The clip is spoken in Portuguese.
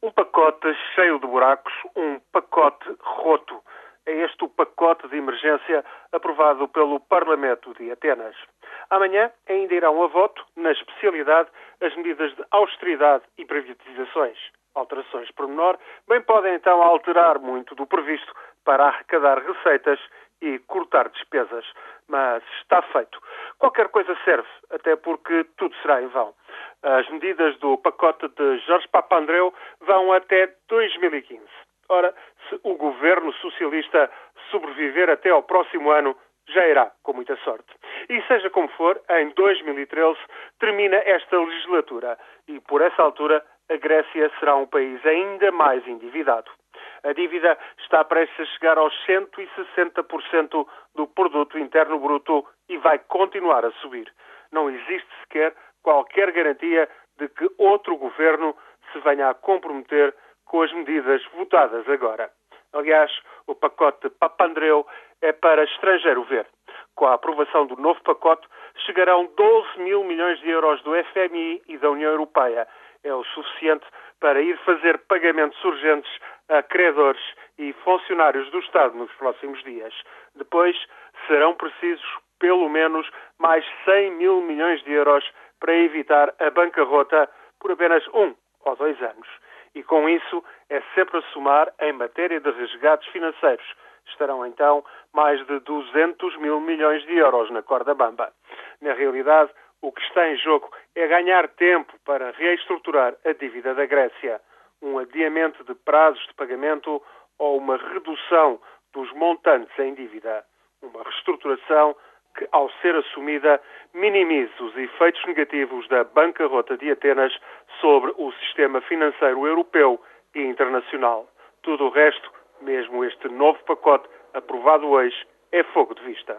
Um pacote cheio de buracos, um pacote roto. É este o pacote de emergência aprovado pelo Parlamento de Atenas. Amanhã ainda irão a voto, na especialidade, as medidas de austeridade e privatizações. Alterações por menor bem podem então alterar muito do previsto para arrecadar receitas e cortar despesas. Mas está feito. Qualquer coisa serve, até porque tudo será em vão. As medidas do pacote de Jorge Papandreou vão até 2015. Ora, se o governo socialista sobreviver até ao próximo ano, já irá, com muita sorte. E seja como for, em 2013 termina esta legislatura e, por essa altura, a Grécia será um país ainda mais endividado. A dívida está prestes a chegar aos 160% do produto interno bruto e vai continuar a subir. Não existe sequer qualquer garantia de que outro governo se venha a comprometer com as medidas votadas agora. Aliás, o pacote Papandreou é para estrangeiro ver. Com a aprovação do novo pacote, chegarão 12 mil milhões de euros do FMI e da União Europeia. É o suficiente para ir fazer pagamentos urgentes a credores e funcionários do Estado nos próximos dias. Depois, serão precisos pelo menos mais 100 mil milhões de euros para evitar a bancarrota por apenas um ou dois anos. E com isso é sempre a somar em matéria de resgates financeiros. Estarão então mais de 200 mil milhões de euros na corda bamba. Na realidade, o que está em jogo é ganhar tempo para reestruturar a dívida da Grécia. Um adiamento de prazos de pagamento ou uma redução dos montantes em dívida. Uma reestruturação que, ao ser assumida, minimize os efeitos negativos da bancarrota de Atenas sobre o sistema financeiro europeu e internacional. Tudo o resto, mesmo este novo pacote aprovado hoje, é fogo de vista.